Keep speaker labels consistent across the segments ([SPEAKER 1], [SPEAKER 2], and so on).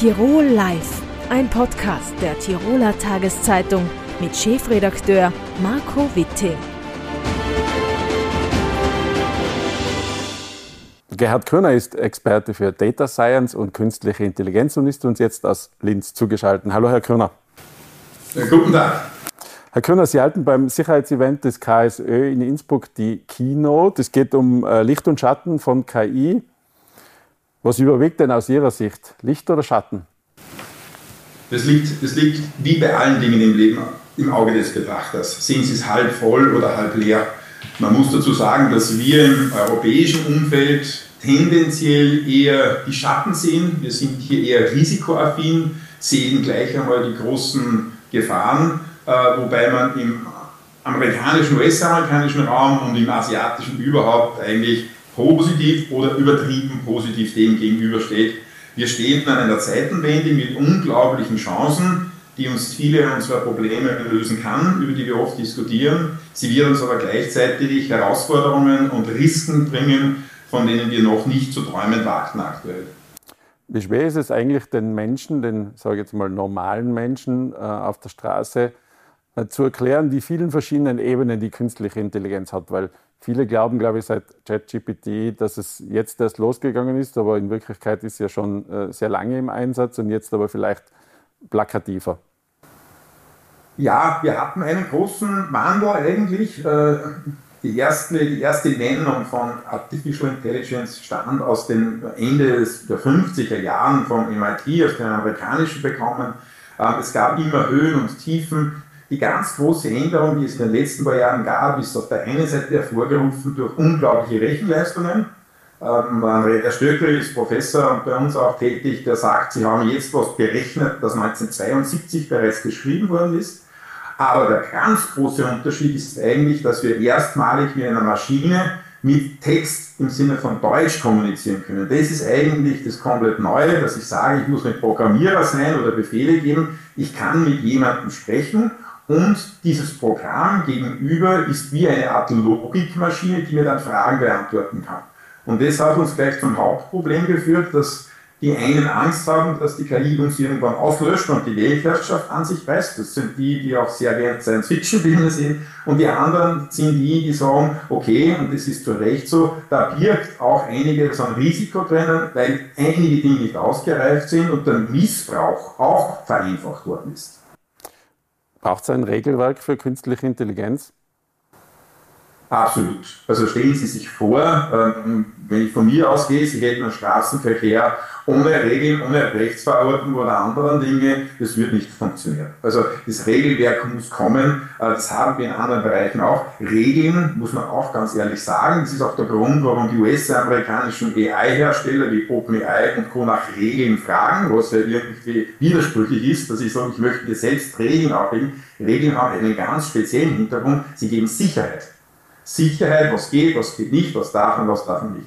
[SPEAKER 1] Tirol Live, ein Podcast der Tiroler Tageszeitung mit Chefredakteur Marco Witte.
[SPEAKER 2] Gerhard Körner ist Experte für Data Science und künstliche Intelligenz und ist uns jetzt aus Linz zugeschaltet. Hallo, Herr Körner.
[SPEAKER 3] Ja, guten Tag.
[SPEAKER 2] Herr Körner, Sie halten beim Sicherheitsevent des KSÖ in Innsbruck die Keynote. Es geht um äh, Licht und Schatten von KI. Was überwiegt denn aus Ihrer Sicht, Licht oder Schatten?
[SPEAKER 3] Das liegt, das liegt wie bei allen Dingen im Leben im Auge des Betrachters. Sehen Sie es halb voll oder halb leer. Man muss dazu sagen, dass wir im europäischen Umfeld tendenziell eher die Schatten sehen. Wir sind hier eher risikoaffin, sehen gleich einmal die großen Gefahren, äh, wobei man im amerikanischen, US-amerikanischen Raum und im asiatischen überhaupt eigentlich positiv oder übertrieben positiv dem gegenübersteht. Wir stehen an einer Zeitenwende mit unglaublichen Chancen, die uns viele unserer Probleme lösen kann, über die wir oft diskutieren. Sie wird uns aber gleichzeitig Herausforderungen und Risiken bringen, von denen wir noch nicht zu träumen wagten aktuell.
[SPEAKER 2] Wie schwer ist es eigentlich den Menschen, den, sage ich jetzt mal, normalen Menschen äh, auf der Straße, zu erklären, die vielen verschiedenen Ebenen, die künstliche Intelligenz hat? Weil viele glauben, glaube ich, seit ChatGPT, dass es jetzt erst losgegangen ist, aber in Wirklichkeit ist es ja schon äh, sehr lange im Einsatz und jetzt aber vielleicht plakativer.
[SPEAKER 3] Ja, wir hatten einen großen Wandel eigentlich. Äh, die erste, die erste Nennung von Artificial Intelligence stammt aus dem Ende der 50er Jahren vom MIT, aus den amerikanischen bekommen. Ähm, es gab immer Höhen und Tiefen. Die ganz große Änderung, die es in den letzten paar Jahren gab, ist auf der einen Seite hervorgerufen durch unglaubliche Rechenleistungen. Ähm, Andrea Stöckel ist Professor und bei uns auch tätig, der sagt, sie haben jetzt was berechnet, das 1972 bereits geschrieben worden ist. Aber der ganz große Unterschied ist eigentlich, dass wir erstmalig mit einer Maschine mit Text im Sinne von Deutsch kommunizieren können. Das ist eigentlich das komplett Neue, dass ich sage, ich muss nicht Programmierer sein oder Befehle geben. Ich kann mit jemandem sprechen und dieses Programm gegenüber ist wie eine Art Logikmaschine, die mir dann Fragen beantworten kann. Und das hat uns gleich zum Hauptproblem geführt, dass die einen Angst haben, dass die KI uns irgendwann auslöscht und die Weltherrschaft an sich reißt. Das sind die, die auch sehr gerne Science-Fiction-Filme sehen. Und die anderen sind die, die sagen, okay, und das ist zu Recht so, da birgt auch einiges an Risiko drinnen, weil einige Dinge nicht ausgereift sind und der Missbrauch auch vereinfacht worden ist.
[SPEAKER 2] Braucht es ein Regelwerk für künstliche Intelligenz?
[SPEAKER 3] Absolut. Also stellen Sie sich vor, ähm, wenn ich von mir ausgehe, Sie hätten einen Straßenverkehr ohne Regeln, ohne Rechtsverordnung oder anderen Dinge, das wird nicht funktionieren. Also das Regelwerk muss kommen, äh, das haben wir in anderen Bereichen auch. Regeln, muss man auch ganz ehrlich sagen, das ist auch der Grund, warum die US-amerikanischen AI-Hersteller wie OpenAI und Co. nach Regeln fragen, was ja irgendwie widersprüchlich ist, dass ich sage, ich möchte selbst Regeln auflegen. Regeln haben einen ganz speziellen Hintergrund, sie geben Sicherheit. Sicherheit, was geht, was geht nicht, was darf und was darf nicht.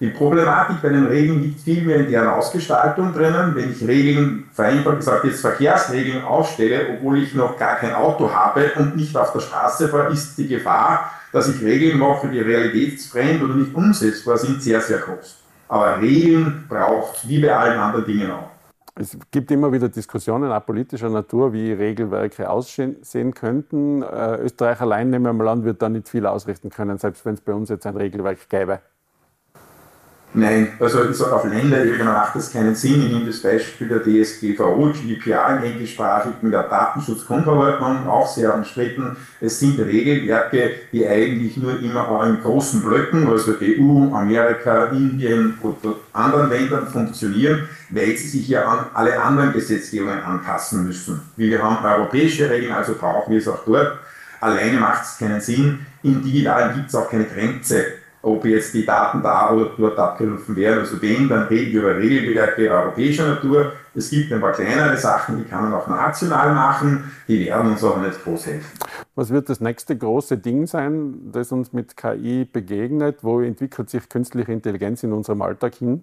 [SPEAKER 3] Die Problematik bei den Regeln liegt vielmehr in deren Ausgestaltung drinnen. Wenn ich Regeln, vereinfacht gesagt, jetzt Verkehrsregeln aufstelle, obwohl ich noch gar kein Auto habe und nicht auf der Straße fahre, ist die Gefahr, dass ich Regeln mache, die realitätsfremd oder nicht umsetzbar sind, sehr, sehr groß. Aber Regeln braucht wie bei allen anderen Dingen auch.
[SPEAKER 2] Es gibt immer wieder Diskussionen, auch politischer Natur, wie Regelwerke aussehen könnten. Äh, Österreich allein, nehmen wir mal an, wird da nicht viel ausrichten können, selbst wenn es bei uns jetzt ein Regelwerk gäbe.
[SPEAKER 3] Nein, also auf Länderebene macht das keinen Sinn. Ich nehme das Beispiel der DSGVO, GDPR im englischsprachigen, der Datenschutzgrundverordnung, auch sehr umstritten. Es sind Regelwerke, die eigentlich nur immer in großen Blöcken, also EU, Amerika, Indien oder anderen Ländern funktionieren, weil sie sich ja an alle anderen Gesetzgebungen anpassen müssen. Wir haben europäische Regeln, also brauchen wir es auch dort. Alleine macht es keinen Sinn. Im Digitalen gibt es auch keine Grenze ob jetzt die Daten da oder dort abgerufen werden. Also wenn, dann reden wir über Regelwerke europäischer Natur. Es gibt ein paar kleinere Sachen, die kann man auch national machen, die werden uns auch nicht groß helfen.
[SPEAKER 2] Was wird das nächste große Ding sein, das uns mit KI begegnet? Wo entwickelt sich künstliche Intelligenz in unserem Alltag hin?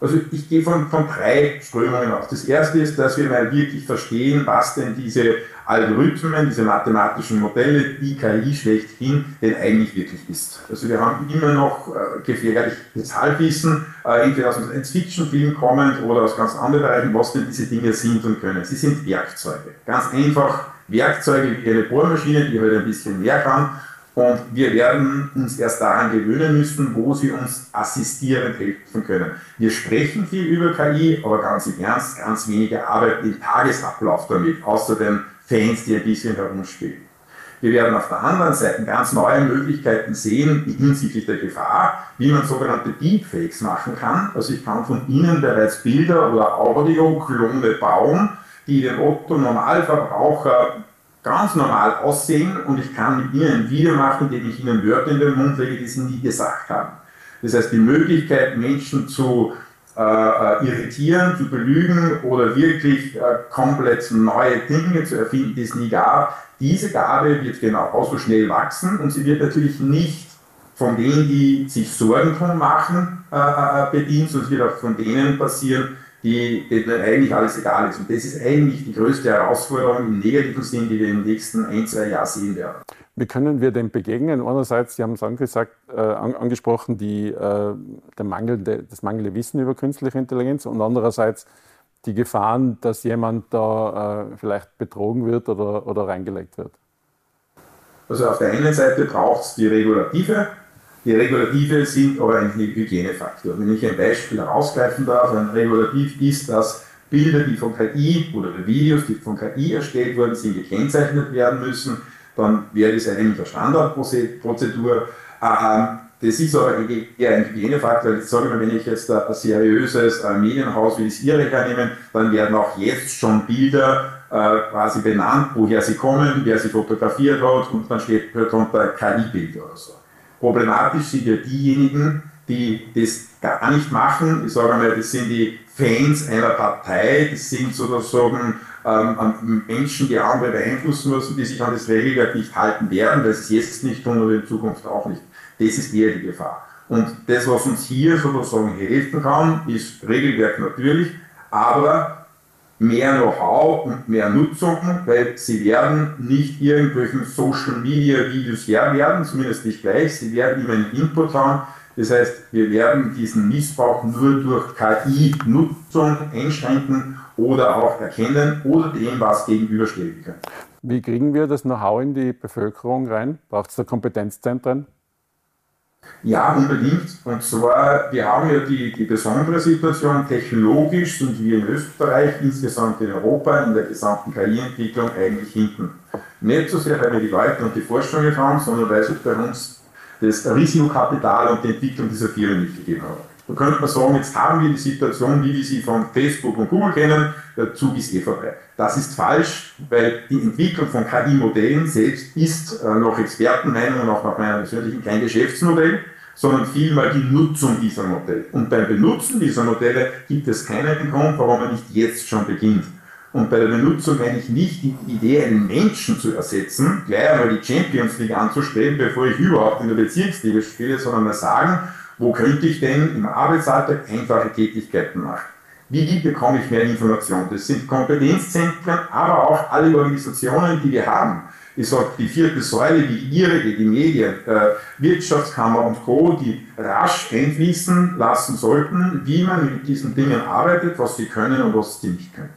[SPEAKER 3] Also ich gehe von, von drei Strömungen aus. Das erste ist, dass wir mal wirklich verstehen, was denn diese Algorithmen, diese mathematischen Modelle, die KI schlechthin denn eigentlich wirklich ist. Also wir haben immer noch äh, gefährliches Halbwissen, äh, entweder aus einem Science-Fiction-Film kommend oder aus ganz anderen Bereichen, was denn diese Dinge sind und können. Sie sind Werkzeuge. Ganz einfach Werkzeuge wie eine Bohrmaschine, die halt ein bisschen mehr kann und wir werden uns erst daran gewöhnen müssen, wo sie uns assistierend helfen können. Wir sprechen viel über KI, aber ganz im Ernst, ganz wenige arbeiten im Tagesablauf damit, außer den Fans, die ein bisschen herumspielen. Wir werden auf der anderen Seite ganz neue Möglichkeiten sehen hinsichtlich der Gefahr, wie man sogenannte Deepfakes machen kann. Also ich kann von Ihnen bereits Bilder oder Audioklone bauen, die den Otto Normalverbraucher ganz normal aussehen und ich kann mit ihnen ein Video machen, in dem ich ihnen Wörter in den Mund lege, die sie nie gesagt haben. Das heißt, die Möglichkeit, Menschen zu äh, äh, irritieren, zu belügen oder wirklich äh, komplett neue Dinge zu erfinden, die es nie gab, diese Gabe wird genauso schnell wachsen und sie wird natürlich nicht von denen, die sich Sorgen drum machen, äh, äh bedient, sondern es wird auch von denen passieren, die, denen eigentlich alles egal ist. Und das ist eigentlich die größte Herausforderung im negativen Sinn, die wir den nächsten ein, zwei Jahren sehen werden.
[SPEAKER 2] Wie können wir dem begegnen? Einerseits, Sie haben es angesagt, äh, angesprochen, die, äh, der mangelnde, das mangelnde Wissen über künstliche Intelligenz und andererseits die Gefahren, dass jemand da äh, vielleicht betrogen wird oder, oder reingelegt wird.
[SPEAKER 3] Also auf der einen Seite braucht es die Regulative, die Regulative sind aber ein Hygienefaktor. Wenn ich ein Beispiel herausgreifen darf, ein Regulativ ist, dass Bilder, die von KI oder Videos, die von KI erstellt worden sind, gekennzeichnet werden müssen, dann wäre das eigentlich eine Standardprozedur. Ähm, das ist aber eher ein Hygienefaktor. Jetzt sage ich mal, wenn ich jetzt ein seriöses Medienhaus wie das Ihre hernehme, dann werden auch jetzt schon Bilder äh, quasi benannt, woher sie kommen, wer sie fotografiert hat und dann steht darunter KI-Bild oder so. Problematisch sind ja diejenigen, die das gar nicht machen. Ich sage einmal, das sind die Fans einer Partei, das sind sozusagen ähm, Menschen, die andere beeinflussen müssen, die sich an das Regelwerk nicht halten werden, weil sie es jetzt nicht tun und in Zukunft auch nicht. Das ist eher die Gefahr. Und das, was uns hier sozusagen helfen kann, ist Regelwerk natürlich, aber mehr Know-how und mehr Nutzung, weil sie werden nicht irgendwelchen Social Media Videos her werden, zumindest nicht gleich, sie werden immer einen Input haben. Das heißt, wir werden diesen Missbrauch nur durch KI-Nutzung einschränken oder auch erkennen oder dem was gegenüberstellen können.
[SPEAKER 2] Wie kriegen wir das Know-how in die Bevölkerung rein? Braucht es da Kompetenzzentren?
[SPEAKER 3] Ja, unbedingt. Und zwar, wir haben ja die, die besondere Situation, technologisch sind wir in Österreich, insgesamt in Europa, in der gesamten KI-Entwicklung eigentlich hinten. Nicht so sehr, weil wir die Leute und die Forschung nicht haben, sondern weil es bei uns das Risikokapital und die Entwicklung dieser Firmen nicht gegeben hat. Da könnte man sagen, jetzt haben wir die Situation, wie wir sie von Facebook und Google kennen, der Zug ist eh vorbei. Das ist falsch, weil die Entwicklung von KI-Modellen selbst ist äh, nach Expertenmeinung und auch nach meiner persönlichen kein Geschäftsmodell, sondern vielmehr die Nutzung dieser Modelle. Und beim Benutzen dieser Modelle gibt es keinen Grund, warum man nicht jetzt schon beginnt. Und bei der Benutzung meine ich nicht die Idee, einen Menschen zu ersetzen, gleich einmal die Champions League anzustreben, bevor ich überhaupt in der Bezirksliga spiele, sondern mal sagen, wo könnte ich denn im Arbeitsalltag einfache Tätigkeiten machen? Wie bekomme ich mehr Information? Das sind Kompetenzzentren, aber auch alle Organisationen, die wir haben. Ich sage, die vierte Säule, die Ihre, die Medien, äh, Wirtschaftskammer und Co., die rasch einfließen lassen sollten, wie man mit diesen Dingen arbeitet, was sie können und was sie nicht können.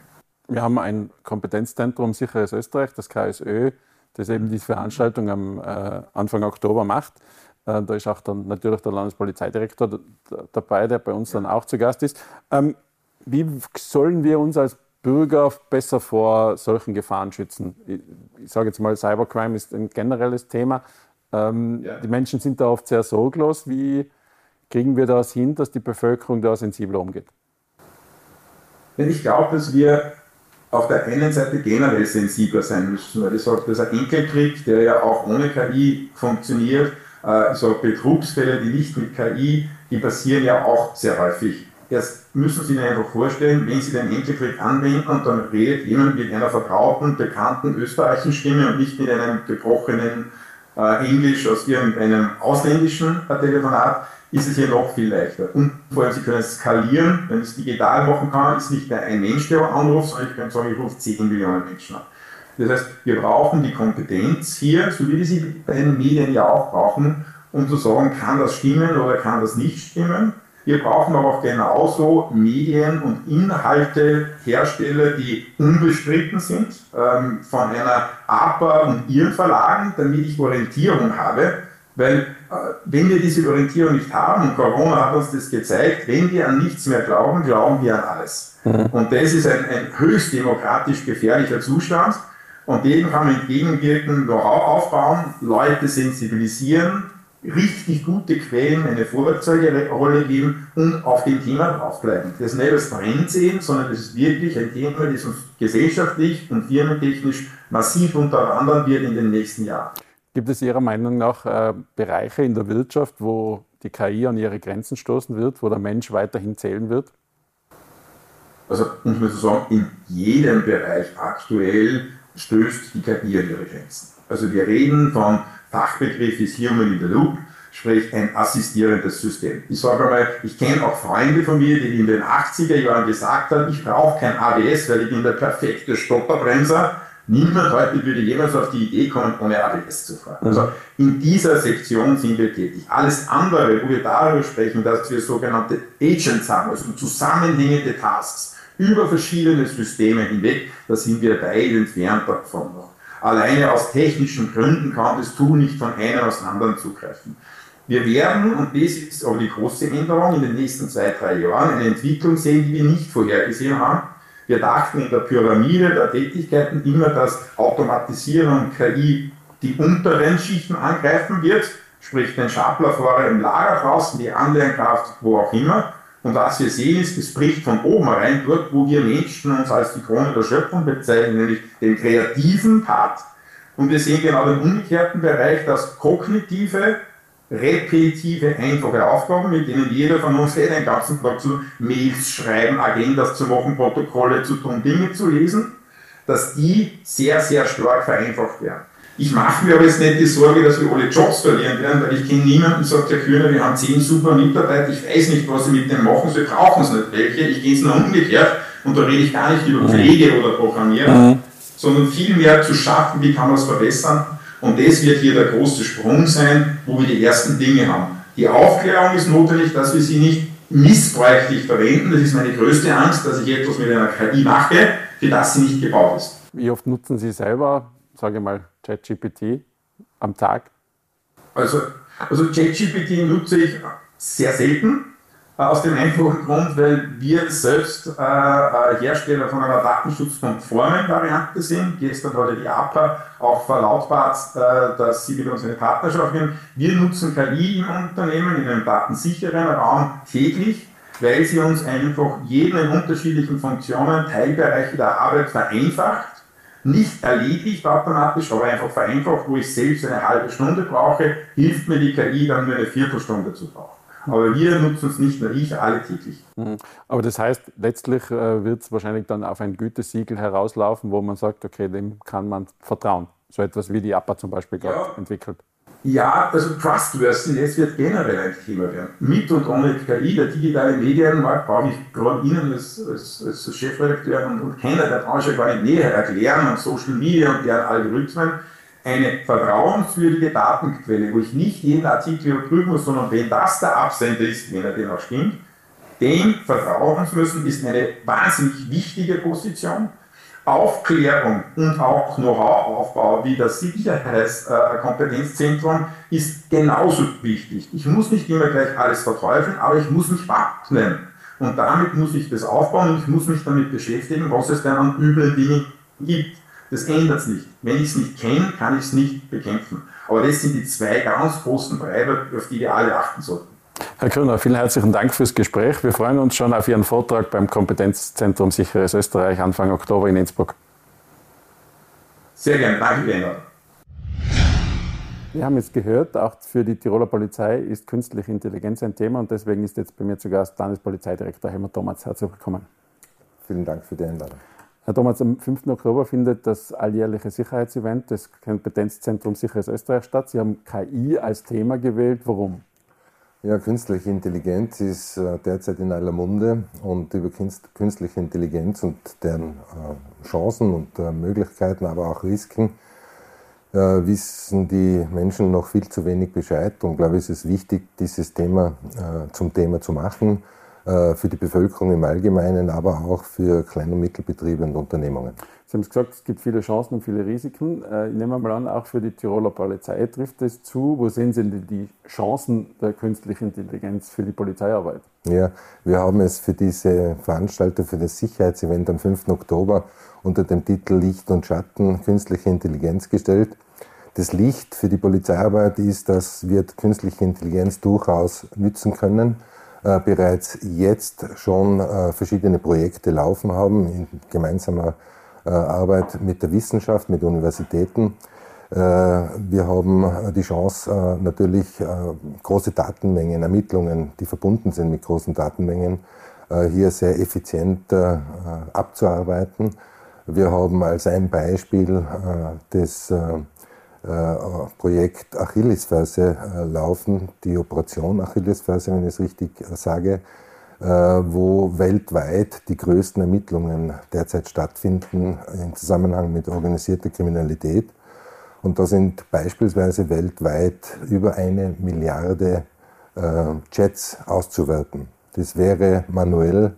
[SPEAKER 2] Wir haben ein Kompetenzzentrum Sicheres Österreich, das KSÖ, das eben diese Veranstaltung am äh, Anfang Oktober macht. Äh, da ist auch dann natürlich der Landespolizeidirektor dabei, der bei uns dann auch zu Gast ist. Ähm, wie sollen wir uns als Bürger besser vor solchen Gefahren schützen? Ich, sage jetzt mal, Cybercrime ist ein generelles Thema. Ähm. Die Menschen sind da oft sehr sorglos. Wie kriegen wir das hin, dass die Bevölkerung da sensibler umgeht?
[SPEAKER 3] Ich glaube, dass wir auf der einen Seite generell sensibler sein müssen, weil ich sage, ein Enkelkrieg, der ja auch ohne KI funktioniert, so Betrugsfälle, die nicht mit KI, die passieren ja auch sehr häufig. Jetzt müssen Sie sich einfach vorstellen, wenn Sie den Enkeltrick anwenden und dann redet jemand mit einer vertrauten, bekannten österreichischen Stimme und nicht mit einem gebrochenen äh, Englisch aus irgendeinem ausländischen Telefonat, ist es hier noch viel leichter. Und vor allem, Sie können skalieren, wenn ich es digital machen kann, ist nicht mehr ein Mensch, der anruft, sondern ich kann sagen, ich rufe 10 Millionen Menschen an. Das heißt, wir brauchen die Kompetenz hier, so wie wir sie bei den Medien ja auch brauchen, um zu sagen, kann das stimmen oder kann das nicht stimmen. Wir brauchen aber auch genauso Medien und Inhaltehersteller, die unbestritten sind, ähm, von einer APA und ihren Verlagen, damit ich Orientierung habe. Weil äh, wenn wir diese Orientierung nicht haben, und Corona hat uns das gezeigt, wenn wir an nichts mehr glauben, glauben wir an alles. Mhm. Und das ist ein, ein höchst demokratisch gefährlicher Zustand. Und dem kann man entgegenwirken, Know-how aufbauen, Leute sensibilisieren, richtig gute Quellen eine Vorwärtsrolle geben und auf dem Thema draufbleiben. Das ist nicht als Trend sehen, sondern das ist wirklich ein Thema, das uns gesellschaftlich und firmentechnisch massiv unterwandern wird in den nächsten Jahren.
[SPEAKER 2] Gibt es Ihrer Meinung nach äh, Bereiche in der Wirtschaft, wo die KI an ihre Grenzen stoßen wird, wo der Mensch weiterhin zählen wird?
[SPEAKER 3] Also, um es zu sagen, in jedem Bereich aktuell stößt die KI an ihre Grenzen. Also wir reden von Fachbegriff ist Human in the Loop, sprich ein assistierendes System. Ich sage einmal, ich kenne auch Freunde von mir, die in den 80er Jahren gesagt haben, ich brauche kein ABS, weil ich bin der perfekte Stopperbremser. Niemand heute würde jemals auf die Idee kommen, ohne ABS zu fahren. Also in dieser Sektion sind wir tätig. Alles andere, wo wir darüber sprechen, dass wir sogenannte Agents haben, also zusammenhängende Tasks über verschiedene Systeme hinweg, da sind wir weit entfernt davon noch. Alleine aus technischen Gründen kann das Tool nicht von einem aus dem anderen zugreifen. Wir werden, und das ist aber die große Änderung, in den nächsten zwei, drei Jahren eine Entwicklung sehen, die wir nicht vorhergesehen haben. Wir dachten in der Pyramide der Tätigkeiten immer, dass Automatisierung und KI die unteren Schichten angreifen wird, sprich den Schaplerfahrer im Lager draußen, die Anlernkraft, wo auch immer. Und was wir sehen ist, es bricht von oben rein, dort wo wir Menschen uns als die Krone der Schöpfung bezeichnen, nämlich den kreativen Part. Und wir sehen genau den umgekehrten Bereich, dass kognitive, repetitive, einfache Aufgaben, mit denen jeder von uns hätte den ganzen Tag zu Mails schreiben, Agendas zu machen, Protokolle zu tun, Dinge zu lesen, dass die sehr, sehr stark vereinfacht werden. Ich mache mir aber jetzt nicht die Sorge, dass wir alle Jobs verlieren werden, weil ich kenne niemanden, sagt Herr Kühner, wir haben zehn super Mitarbeiter, ich weiß nicht, was sie mit dem machen, sie brauchen es nicht welche, ich gehe es nur umgekehrt und da rede ich gar nicht über mhm. Pflege oder Programmieren, mhm. sondern vielmehr zu schaffen, wie kann man es verbessern und das wird hier der große Sprung sein, wo wir die ersten Dinge haben. Die Aufklärung ist notwendig, dass wir sie nicht missbräuchlich verwenden, das ist meine größte Angst, dass ich etwas mit einer KI mache, für das sie nicht gebaut ist.
[SPEAKER 2] Wie oft nutzen Sie selber sage ich mal, ChatGPT am Tag?
[SPEAKER 3] Also, also ChatGPT nutze ich sehr selten, äh, aus dem einfachen Grund, weil wir selbst äh, äh, Hersteller von einer datenschutzkonformen Variante sind. Gestern hat die APA auch verlautbart, äh, dass sie mit uns eine Partnerschaft nehmen. Wir nutzen KI im Unternehmen in einem datensicheren Raum täglich, weil sie uns einfach jeden unterschiedlichen Funktionen, Teilbereiche der Arbeit vereinfacht nicht erledigt automatisch, aber einfach vereinfacht, wo ich selbst eine halbe Stunde brauche, hilft mir die KI dann nur eine Viertelstunde zu brauchen. Aber wir nutzen es nicht nur ich, alle täglich.
[SPEAKER 2] Mhm. Aber das heißt, letztlich äh, wird es wahrscheinlich dann auf ein Gütesiegel herauslaufen, wo man sagt, okay, dem kann man vertrauen. So etwas wie die APA zum Beispiel gerade ja. entwickelt.
[SPEAKER 3] Ja, also Trustworthiness wird generell ein Thema werden. Mit und ohne KI, der digitale Medienmarkt, brauche ich gerade Ihnen als, als, als Chefredakteur und, und Kenner der Branche gar nicht näher erklären und Social Media und deren Algorithmen eine vertrauenswürdige Datenquelle, wo ich nicht jeden Artikel überprüfen muss, sondern wenn das der Absender ist, wenn er denn auch stimmt, dem vertrauen müssen, ist eine wahnsinnig wichtige Position. Aufklärung und auch Know-how-Aufbau wie das Sicherheitskompetenzzentrum ist genauso wichtig. Ich muss nicht immer gleich alles verteufeln, aber ich muss mich wappnen. Und damit muss ich das aufbauen und ich muss mich damit beschäftigen, was es denn an üblen Dingen gibt. Das ändert es nicht. Wenn ich es nicht kenne, kann ich es nicht bekämpfen. Aber das sind die zwei ganz großen Treiber, auf die wir alle achten sollten.
[SPEAKER 2] Herr Grüner, vielen herzlichen Dank fürs Gespräch. Wir freuen uns schon auf Ihren Vortrag beim Kompetenzzentrum Sicheres Österreich Anfang Oktober in Innsbruck.
[SPEAKER 3] Sehr gerne, danke Ihnen.
[SPEAKER 2] Wir haben jetzt gehört, auch für die Tiroler Polizei ist künstliche Intelligenz ein Thema und deswegen ist jetzt bei mir zu Gast Landespolizeidirektor Helmut Thomas. Herzlich willkommen.
[SPEAKER 4] Vielen Dank für die Einladung.
[SPEAKER 2] Herr Thomas, am 5. Oktober findet das alljährliche Sicherheitsevent des Kompetenzzentrum Sicheres Österreich statt. Sie haben KI als Thema gewählt. Warum?
[SPEAKER 4] Ja, künstliche Intelligenz ist äh, derzeit in aller Munde und über künstliche Intelligenz und deren äh, Chancen und äh, Möglichkeiten, aber auch Risiken wissen die Menschen noch viel zu wenig Bescheid. Und glaube ich, ist es wichtig, dieses Thema zum Thema zu machen für die Bevölkerung im Allgemeinen, aber auch für Klein- und Mittelbetriebe und Unternehmungen.
[SPEAKER 2] Sie haben es gesagt, es gibt viele Chancen und viele Risiken. Äh, ich nehme mal an, auch für die Tiroler Polizei trifft es zu. Wo sehen Sie denn die Chancen der künstlichen Intelligenz für die Polizeiarbeit?
[SPEAKER 4] Ja, wir haben es für diese Veranstaltung, für das Sicherheitsevent am 5. Oktober unter dem Titel Licht und Schatten künstliche Intelligenz gestellt. Das Licht für die Polizeiarbeit ist, dass wir künstliche Intelligenz durchaus nützen können. Äh, bereits jetzt schon äh, verschiedene Projekte laufen haben in gemeinsamer Arbeit mit der Wissenschaft, mit Universitäten. Äh, wir haben die Chance, äh, natürlich große Datenmengen, Ermittlungen, die verbunden sind mit großen Datenmengen, hier sehr effizient abzuarbeiten. Wir haben als ein Beispiel das Projekt Achillesferse laufen, die Operation Achillesferse, wenn ich es richtig sage, äh, wo weltweit die größten Ermittlungen derzeit stattfinden im Zusammenhang mit organisierter Kriminalität. Und da sind beispielsweise weltweit über eine Milliarde äh, Chats auszuwerten. Das wäre manuell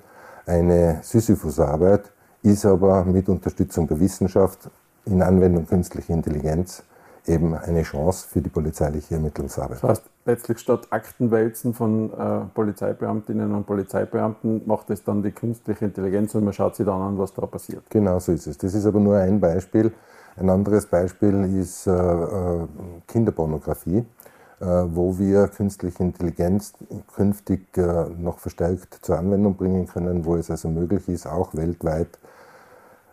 [SPEAKER 4] eine Sisyphusarbeit, ist aber mit Unterstützung der Wissenschaft in Anwendung künstlicher Intelligenz eben eine Chance für die polizeiliche Ermittlungsarbeit.
[SPEAKER 2] Das heißt, letztlich statt Aktenwälzen von äh, Polizeibeamtinnen und Polizeibeamten macht es dann die künstliche Intelligenz und man schaut sich dann an, was da passiert.
[SPEAKER 4] Genau so ist es. Das ist aber nur ein Beispiel. Ein anderes Beispiel ist äh, äh Kinderpornografie, äh, wo wir künstliche Intelligenz künftig äh, noch verstärkt zur Anwendung bringen können, wo es also möglich ist, auch weltweit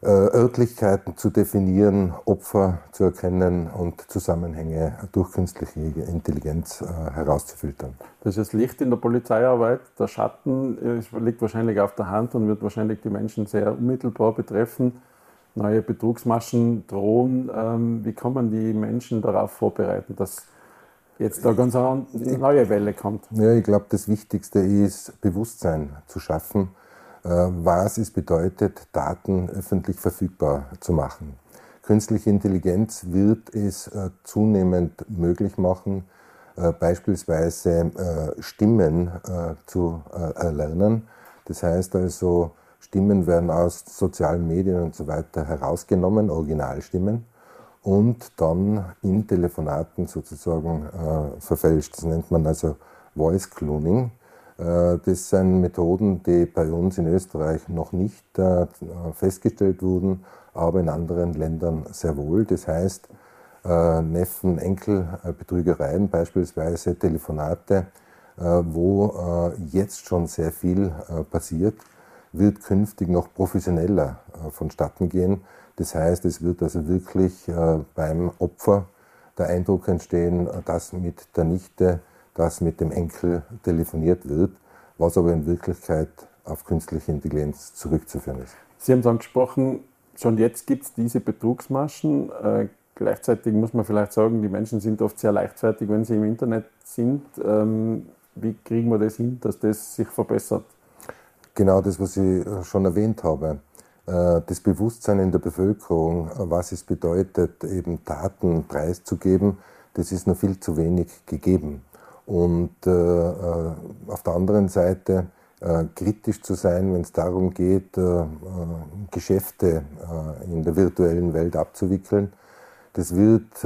[SPEAKER 4] äh, Örtlichkeiten zu definieren, Opfer zu erkennen und Zusammenhänge durch künstliche Intelligenz äh, herauszufiltern.
[SPEAKER 2] Das ist das Licht in der Polizeiarbeit. Der Schatten liegt wahrscheinlich auf der Hand und wird wahrscheinlich die Menschen sehr unmittelbar betreffen. Neue Betrugsmaschen drohen. Ähm, wie kann man die Menschen darauf vorbereiten, dass jetzt da ganz eine neue Welle kommt?
[SPEAKER 4] Ja, ich glaube, das Wichtigste ist, Bewusstsein zu schaffen äh, was es bedeutet, Daten öffentlich verfügbar zu machen. Künstliche Intelligenz wird es äh, zunehmend möglich machen, äh, beispielsweise Stimmen zu erlernen. Das heißt also, Stimmen werden aus sozialen Medien und so weiter herausgenommen, Originalstimmen, und dann in Telefonaten sozusagen verfälscht. Das nennt man also Voice Cloning. Äh, das sind Methoden, die bei uns in Österreich noch nicht äh, festgestellt wurden, aber in anderen Ländern sehr wohl. Das heißt, äh, Neffen, Enkel, Betrügereien beispielsweise, Telefonate, wo jetzt schon sehr viel passiert, wird künftig noch professioneller vonstatten gehen. Das heißt, es wird also wirklich beim Opfer der Eindruck entstehen, dass mit der Nichte dass mit dem Enkel telefoniert wird, was aber in Wirklichkeit auf künstliche Intelligenz zurückzuführen ist.
[SPEAKER 2] Sie haben es angesprochen, schon jetzt gibt es diese Betrugsmaschen. Äh, gleichzeitig muss man vielleicht sagen, die Menschen sind oft sehr leichtfertig, wenn sie im Internet sind. Ähm, wie kriegen wir das hin, dass das sich verbessert?
[SPEAKER 4] Genau das, was ich schon erwähnt habe. Äh, das Bewusstsein in der Bevölkerung, was es bedeutet, eben Daten preiszugeben, das ist noch viel zu wenig gegeben und äh, äh, auf der anderen Seite äh, kritisch zu sein, wenn es darum geht, Geschäfte in der virtuellen Welt abzuwickeln. Das wird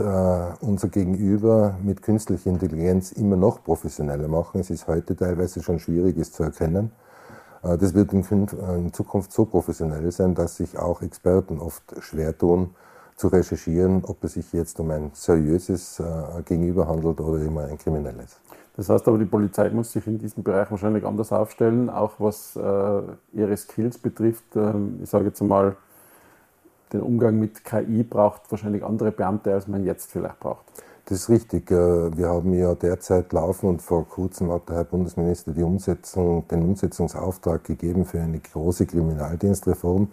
[SPEAKER 4] unser Gegenüber mit künstlicher Intelligenz immer noch professioneller machen. Es ist heute teilweise schon schwierig, es zu erkennen. Das wird in Zukunft so professionell sein, dass sich auch Experten oft schwer tun, zu recherchieren, ob es sich jetzt um ein seriöses Gegenüber handelt oder immer ein kriminelles.
[SPEAKER 2] Das heißt aber, die Polizei muss sich in diesem Bereich wahrscheinlich anders aufstellen, auch was äh, ihre Skills betrifft. Ähm, ich sage jetzt mal, den Umgang mit KI braucht wahrscheinlich andere Beamte, als man jetzt vielleicht braucht.
[SPEAKER 4] Das ist richtig. Äh, wir haben ja derzeit laufen und vor kurzem hat der Herr Bundesminister die Umsetzung, den Umsetzungsauftrag gegeben für eine große Kriminaldienstreform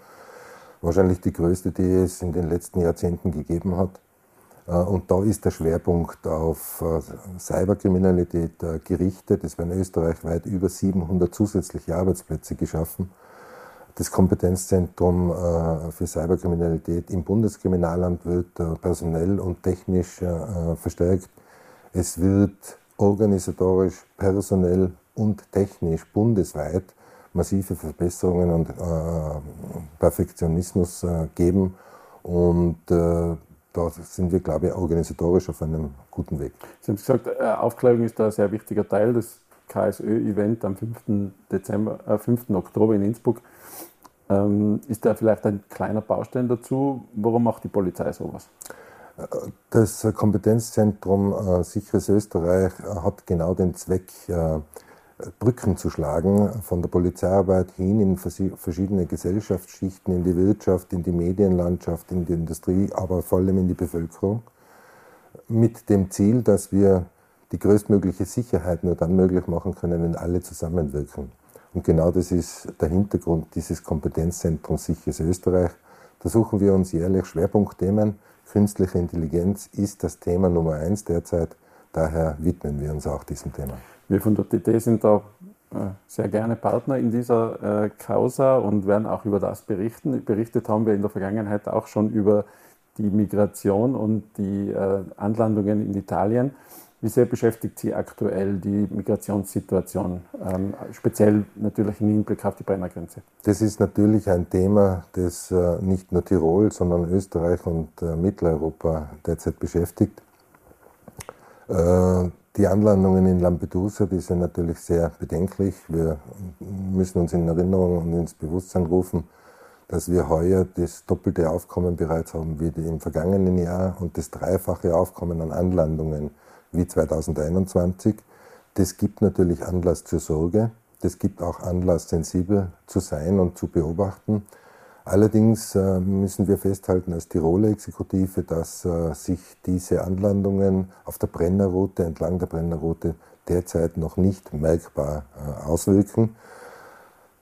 [SPEAKER 4] wahrscheinlich die größte, die es in den letzten Jahrzehnten gegeben hat. Äh, und da ist der Schwerpunkt auf äh, Cyberkriminalität äh, gerichtet. Es werden österreichweit über 700 zusätzliche Arbeitsplätze geschaffen. Das Kompetenzzentrum für Cyberkriminalität im Bundeskriminalamt wird personell und technisch verstärkt. Es wird organisatorisch, personell und technisch bundesweit massive Verbesserungen und Perfektionismus geben. Und da sind wir, glaube ich, organisatorisch auf einem guten Weg.
[SPEAKER 2] Sie haben gesagt, äh, Aufklärung ist da ein sehr wichtiger Teil. Das KSÖ-Event am 5. Dezember, äh, 5. Oktober in Innsbruck. Ähm, ist da vielleicht ein kleiner Baustein dazu? Warum macht die Polizei sowas?
[SPEAKER 4] Das Kompetenzzentrum äh, Sicheres Österreich hat genau den Zweck, äh, Brücken zu schlagen, von der Polizeiarbeit hin in verschiedene Gesellschaftsschichten, in die Wirtschaft, in die Medienlandschaft, in die Industrie, aber vor allem in die Bevölkerung, mit dem Ziel, dass wir die größtmögliche Sicherheit nur dann möglich machen können, wenn alle zusammenwirken. Und genau das ist der Hintergrund dieses Kompetenzzentrums Sicheres Österreich. Da suchen wir uns jährlich Schwerpunktthemen. Künstliche Intelligenz ist das Thema Nummer eins derzeit. Daher widmen wir uns auch diesem Thema.
[SPEAKER 2] Wir von der TT sind da äh, sehr gerne Partner in dieser äh, Causa und werden auch über das berichten. Berichtet haben wir in der Vergangenheit auch schon über die Migration und die äh, Anlandungen in Italien. Wie sehr beschäftigt Sie aktuell die Migrationssituation, ähm, speziell natürlich im Hinblick auf die Brennergrenze?
[SPEAKER 4] Das ist natürlich ein Thema, das nicht nur Tirol, sondern Österreich und Mitteleuropa derzeit beschäftigt. Die Anlandungen in Lampedusa, die sind natürlich sehr bedenklich. Wir müssen uns in Erinnerung und ins Bewusstsein rufen, dass wir heuer das doppelte Aufkommen bereits haben wie im vergangenen Jahr und das dreifache Aufkommen an Anlandungen wie 2021. Das gibt natürlich Anlass zur Sorge. Das gibt auch Anlass, sensibel zu sein und zu beobachten. Allerdings äh, müssen wir festhalten als Tiroler Exekutive, dass äh, sich diese Anlandungen auf der Brennerroute, entlang der Brennerroute derzeit noch nicht merkbar äh, auswirken.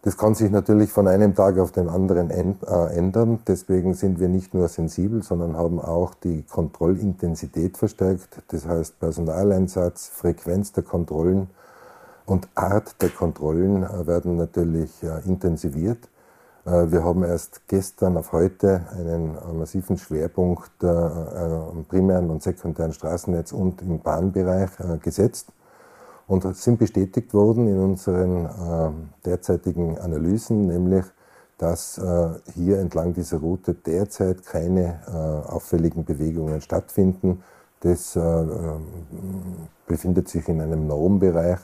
[SPEAKER 4] Das kann sich natürlich von einem Tag auf den anderen ändern. Deswegen sind wir nicht nur sensibel, sondern haben auch die Kontrollintensität verstärkt. Das heißt Personaleinsatz, Frequenz der Kontrollen und Art der Kontrollen werden natürlich intensiviert. Äh, wir haben erst gestern auf heute einen massiven Schwerpunkt äh, am primären und sekundären Straßennetz und im Bahnbereich äh, gesetzt und sind bestätigt worden in unseren derzeitigen Analysen, nämlich dass hier entlang dieser Route derzeit keine auffälligen Bewegungen stattfinden. Das befindet sich in einem Normbereich,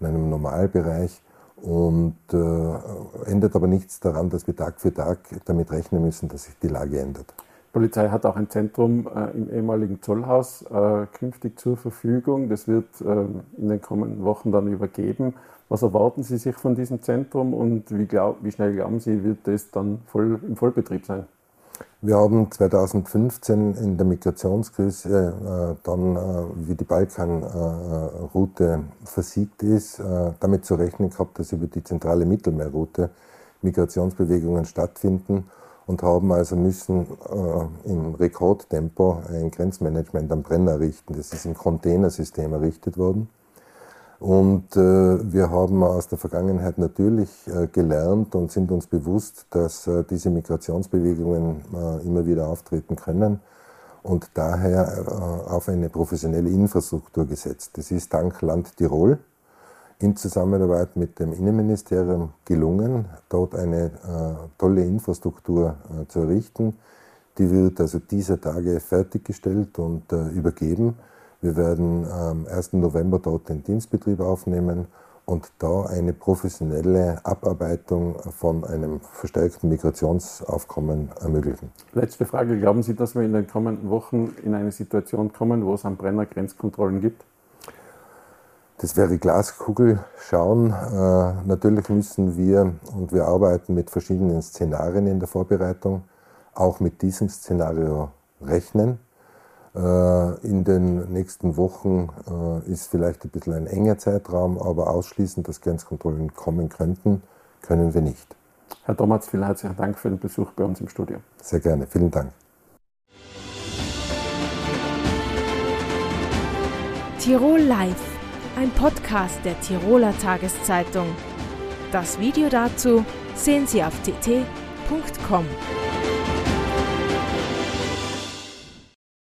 [SPEAKER 4] in einem Normalbereich und äh, ändert aber nichts daran, dass wir Tag für Tag damit rechnen müssen, dass sich die Lage ändert.
[SPEAKER 2] Die Polizei hat auch ein Zentrum äh, im ehemaligen Zollhaus äh, künftig zur Verfügung. Das wird äh, in den kommenden Wochen dann übergeben. Was erwarten Sie sich von diesem Zentrum und wie, glaub, wie schnell glauben Sie, wird es dann voll, im Vollbetrieb sein?
[SPEAKER 4] Wir haben 2015 in der Migrationskrise äh, dann, äh, wie die Balkanroute äh, versiegt ist, äh, damit zu rechnen gehabt, dass über die zentrale Mittelmeerroute Migrationsbewegungen stattfinden und haben also müssen äh, im Rekordtempo ein Grenzmanagement am Brenner errichten. Das ist im Containersystem errichtet worden. Und äh, wir haben aus der Vergangenheit natürlich äh, gelernt und sind uns bewusst, dass äh, diese Migrationsbewegungen äh, immer wieder auftreten können und daher äh, auf eine professionelle Infrastruktur gesetzt. Das ist dank Land Tirol in Zusammenarbeit mit dem Innenministerium gelungen, dort eine äh, tolle Infrastruktur zu errichten. Die wird also dieser Tage fertiggestellt und übergeben. Wir werden am 1. November dort den Dienstbetrieb aufnehmen und da eine professionelle Abarbeitung von einem verstärkten Migrationsaufkommen ermöglichen.
[SPEAKER 2] Letzte Frage. Glauben Sie, dass wir in den kommenden Wochen in eine Situation kommen, wo es am Brenner Grenzkontrollen gibt?
[SPEAKER 4] Das wäre Glaskugel schauen. Äh, natürlich müssen wir, und wir arbeiten mit verschiedenen Szenarien in der Vorbereitung, auch mit diesem Szenario rechnen. Äh, in den nächsten Wochen äh, ist vielleicht ein bisschen ein enger Zeitraum, aber ausschließen, dass Grenzkontrollen kommen könnten, können wir nicht.
[SPEAKER 2] Herr Thomas, vielen herzlichen Dank für den Besuch bei uns im Studio.
[SPEAKER 4] Sehr gerne, vielen Dank.
[SPEAKER 1] Tirol Live, ein Podcast der Tiroler Tageszeitung. Das Video dazu sehen Sie auf tt.com.